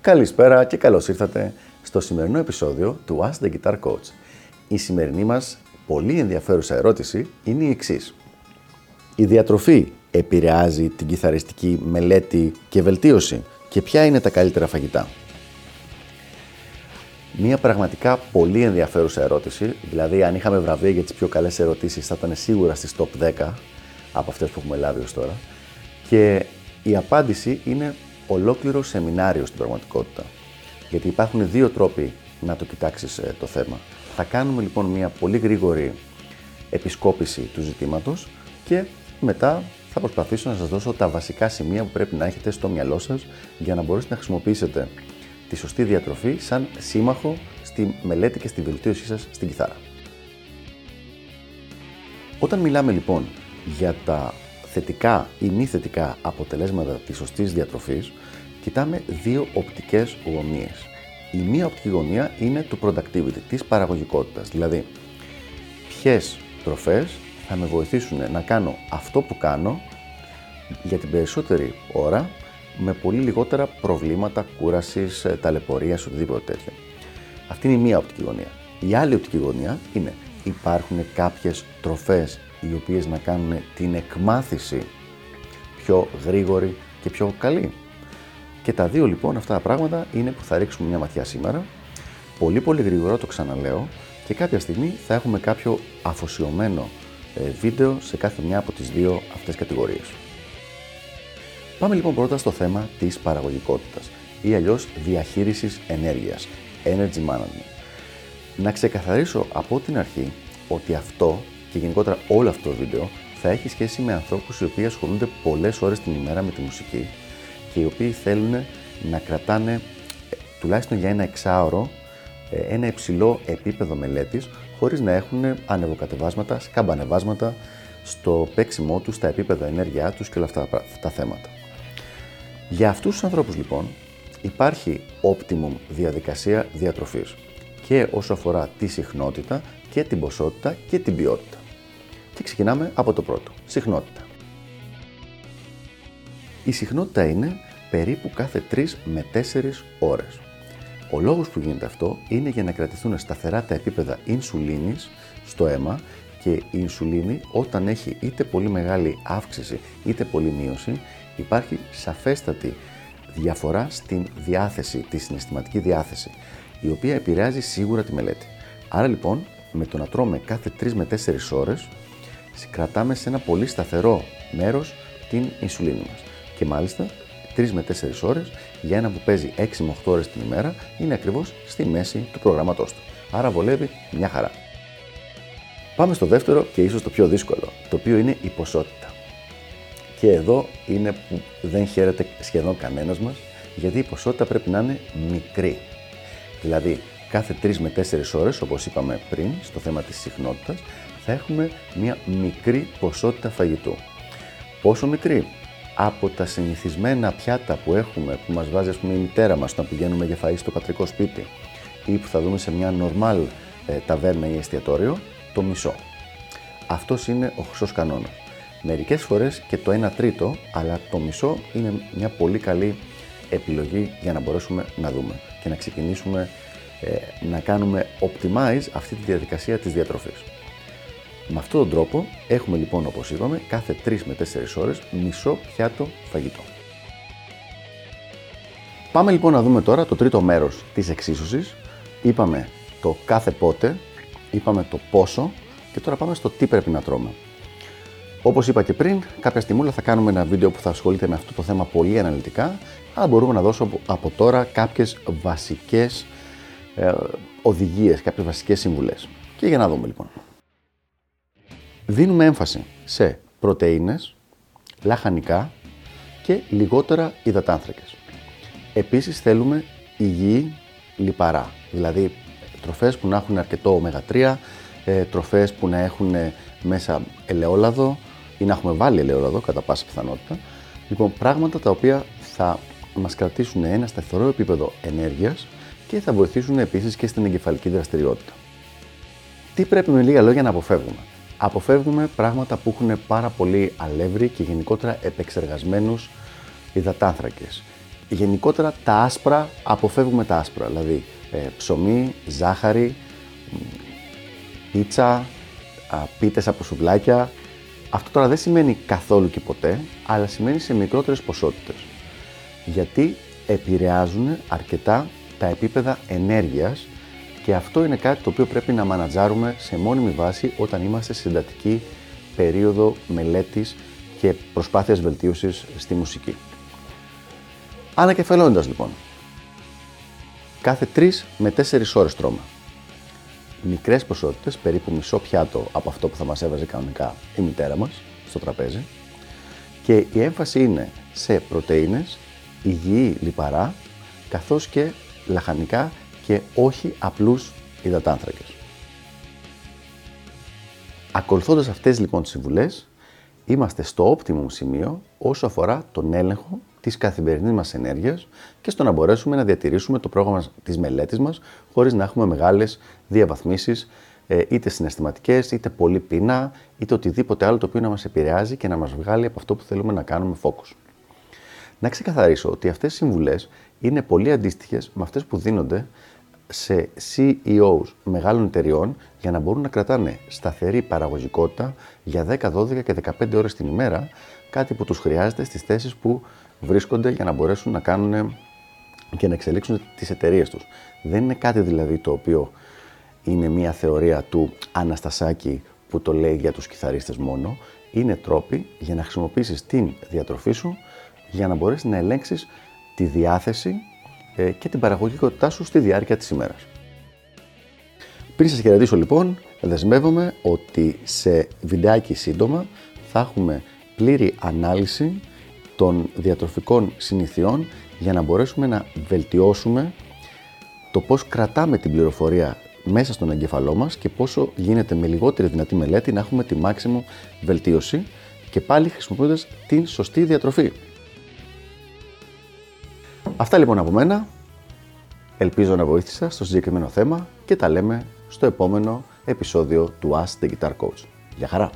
Καλησπέρα και καλώς ήρθατε στο σημερινό επεισόδιο του Ask the Guitar Coach. Η σημερινή μας πολύ ενδιαφέρουσα ερώτηση είναι η εξής. Η διατροφή επηρεάζει την κιθαριστική μελέτη και βελτίωση και ποια είναι τα καλύτερα φαγητά; Μία πραγματικά πολύ ενδιαφέρουσα ερώτηση, δηλαδή αν είχαμε βραβεία για τις πιο καλές ερωτήσεις θα ήταν σίγουρα στις top 10 από αυτές που έχουμε λάβει ως τώρα και η απάντηση είναι ολόκληρο σεμινάριο στην πραγματικότητα. Γιατί υπάρχουν δύο τρόποι να το κοιτάξεις ε, το θέμα. Θα κάνουμε λοιπόν μια πολύ γρήγορη επισκόπηση του ζητήματος και μετά θα προσπαθήσω να σας δώσω τα βασικά σημεία που πρέπει να έχετε στο μυαλό σας για να μπορέσετε να χρησιμοποιήσετε τη σωστή διατροφή σαν σύμμαχο στη μελέτη και στη βελτίωσή σας στην κιθάρα. Όταν μιλάμε λοιπόν για τα θετικά ή μη θετικά αποτελέσματα της σωστής διατροφής, κοιτάμε δύο οπτικές γωνίες. Η μία οπτική γωνία είναι του productivity, της παραγωγικότητας, δηλαδή ποιες τροφές θα με βοηθήσουν να κάνω αυτό που κάνω για την περισσότερη ώρα με πολύ λιγότερα προβλήματα κούρασης, ε, ταλαιπωρίας, οτιδήποτε τέτοιο. Αυτή είναι η μία οπτική γωνία. Η άλλη οπτική γωνία είναι υπάρχουν κάποιες τροφές οι οποίες να κάνουν την εκμάθηση πιο γρήγορη και πιο καλή. Και τα δύο λοιπόν αυτά τα πράγματα είναι που θα ρίξουμε μια ματιά σήμερα. Πολύ πολύ γρήγορα το ξαναλέω και κάποια στιγμή θα έχουμε κάποιο αφοσιωμένο ε, βίντεο σε κάθε μια από τις δύο αυτές κατηγορίες. Πάμε λοιπόν πρώτα στο θέμα της παραγωγικότητας ή αλλιώς διαχείρισης ενέργειας, energy management. Να ξεκαθαρίσω από την αρχή ότι αυτό και γενικότερα όλο αυτό το βίντεο θα έχει σχέση με ανθρώπους οι οποίοι ασχολούνται πολλές ώρες την ημέρα με τη μουσική και οι οποίοι θέλουν να κρατάνε ε, τουλάχιστον για ένα εξάωρο ε, ένα υψηλό επίπεδο μελέτης χωρίς να έχουν ανεβοκατεβάσματα, σκαμπανεβάσματα στο παίξιμό τους, στα επίπεδα ενέργειά τους και όλα αυτά τα θέματα. Για αυτούς τους ανθρώπους λοιπόν υπάρχει optimum διαδικασία διατροφής και όσο αφορά τη συχνότητα και την ποσότητα και την ποιότητα. Και ξεκινάμε από το πρώτο, συχνότητα. Η συχνότητα είναι περίπου κάθε 3 με 4 ώρες. Ο λόγος που γίνεται αυτό είναι για να κρατηθούν σταθερά τα επίπεδα ινσουλίνης στο αίμα και η ινσουλίνη όταν έχει είτε πολύ μεγάλη αύξηση είτε πολύ μείωση υπάρχει σαφέστατη διαφορά στην διάθεση, τη συναισθηματική διάθεση, η οποία επηρεάζει σίγουρα τη μελέτη. Άρα λοιπόν, με το να τρώμε κάθε 3 με 4 ώρες, κρατάμε σε ένα πολύ σταθερό μέρος την ινσουλίνη μας. Και μάλιστα 3 με 4 ώρες για ένα που παίζει 6 με 8 ώρες την ημέρα είναι ακριβώς στη μέση του προγραμματός του. Άρα βολεύει μια χαρά. Πάμε στο δεύτερο και ίσως το πιο δύσκολο, το οποίο είναι η ποσότητα. Και εδώ είναι που δεν χαίρεται σχεδόν κανένας μας, γιατί η ποσότητα πρέπει να είναι μικρή. Δηλαδή, κάθε 3 με 4 ώρες, όπως είπαμε πριν, στο θέμα της συχνότητας, θα έχουμε μια μικρή ποσότητα φαγητού. Πόσο μικρή; Από τα συνηθισμένα πιάτα που έχουμε, που μας βάζει ας πούμε η μητέρα μας όταν πηγαίνουμε για φαΐ στο πατρικό σπίτι ή που θα δούμε σε μια νορμάλ ε, ταβέρνα ή εστιατόριο, το μισό. Αυτός είναι ο χρυσός κανόνας. Μερικές φορές και το 1 τρίτο, αλλά το μισό είναι μια πολύ καλή επιλογή για να μπορέσουμε να δούμε και να ξεκινήσουμε ε, να κάνουμε optimize αυτή τη διαδικασία της διατροφής. Με αυτόν τον τρόπο έχουμε λοιπόν όπως είπαμε κάθε 3 με 4 ώρες μισό πιάτο φαγητό. Πάμε λοιπόν να δούμε τώρα το τρίτο μέρος της εξίσωσης. Είπαμε το κάθε πότε, είπαμε το πόσο και τώρα πάμε στο τι πρέπει να τρώμε. Όπως είπα και πριν, κάποια στιγμή θα κάνουμε ένα βίντεο που θα ασχολείται με αυτό το θέμα πολύ αναλυτικά, αλλά μπορούμε να δώσω από τώρα κάποιες βασικές ε, οδηγίες, κάποιες βασικές συμβουλές. Και για να δούμε λοιπόν. Δίνουμε έμφαση σε πρωτεΐνες, λαχανικά και λιγότερα υδατάνθρακες. Επίσης θέλουμε υγιή λιπαρά, δηλαδή τροφές που να έχουν αρκετό ω3, ε, τροφές που να έχουν μέσα ελαιόλαδο, ή να έχουμε βάλει ελαιόλαδο κατά πάσα πιθανότητα. Λοιπόν, πράγματα τα οποία θα μας κρατήσουν ένα σταθερό επίπεδο ενέργειας και θα βοηθήσουν επίσης και στην εγκεφαλική δραστηριότητα. Τι πρέπει με λίγα λόγια να αποφεύγουμε; Αποφεύγουμε πράγματα που έχουν πάρα πολύ αλεύρι και γενικότερα επεξεργασμένους υδατάνθρακες. Γενικότερα τα άσπρα, αποφεύγουμε τα άσπρα, δηλαδή ε, ψωμί, ζάχαρη, πίτσα, πίτες από σουβλάκια. Αυτό τώρα δεν σημαίνει καθόλου και ποτέ, αλλά σημαίνει σε μικρότερες ποσότητες. Γιατί επηρεάζουν αρκετά τα επίπεδα ενέργειας και αυτό είναι κάτι το οποίο πρέπει να μανατζάρουμε σε μόνιμη βάση όταν είμαστε σε συντατική περίοδο μελέτης και προσπάθειας βελτίωσης στη μουσική. Ανακεφαλώνοντας λοιπόν, κάθε 3 με 4 ώρες τρώμε. Μικρές ποσότητες, περίπου μισό πιάτο από αυτό που θα μας έβαζε κανονικά η μητέρα μας στο τραπέζι και η έμφαση είναι σε πρωτεΐνες, υγιή λιπαρά, καθώς και λαχανικά και όχι απλούς υδατάνθρακες. Ακολουθώντας αυτές λοιπόν τις συμβουλές, είμαστε στο optimum σημείο όσο αφορά τον έλεγχο της καθημερινής μας ενέργειας και στο να μπορέσουμε να διατηρήσουμε το πρόγραμμα τη μελέτη μας χωρίς να έχουμε μεγάλες διαβαθμίσεις, ε, είτε συναισθηματικές, είτε πολύ πείνα, είτε οτιδήποτε άλλο το οποίο να μας επηρεάζει και να μας βγάλει από αυτό που θέλουμε να κάνουμε focus. Να ξεκαθαρίσω ότι αυτές οι συμβουλές είναι πολύ αντίστοιχες με αυτές που δίνονται σε CEOs μεγάλων εταιριών για να μπορούν να κρατάνε σταθερή παραγωγικότητα για 10, 12 και 15 ώρες την ημέρα, κάτι που τους χρειάζεται στις θέσεις που βρίσκονται για να μπορέσουν να κάνουν και να εξελίξουν τις εταιρείες τους. Δεν είναι κάτι δηλαδή το οποίο είναι μια θεωρία του Αναστασάκη που το λέει για τους κιθαρίστες μόνο. Είναι τρόποι για να χρησιμοποιήσεις την διατροφή σου για να μπορέσεις να ελέγξεις τη διάθεση ε, και την παραγωγικότητά σου στη διάρκεια της ημέρας. Πριν σας χαιρετήσω λοιπόν, δεσμεύομαι ότι σε βιντεάκι σύντομα θα έχουμε πλήρη ανάλυση των διατροφικών συνηθιών για να μπορέσουμε να βελτιώσουμε το πώς κρατάμε την πληροφορία μέσα στον εγκεφαλό μας και πόσο γίνεται με λιγότερη δυνατή μελέτη να έχουμε τη μάξιμο βελτίωση και πάλι χρησιμοποιώντας την σωστή διατροφή. Αυτά λοιπόν από μένα. Ελπίζω να βοήθησα στο συγκεκριμένο θέμα και τα λέμε στο επόμενο επεισόδιο του Ask the Guitar Coach. Γεια χαρά!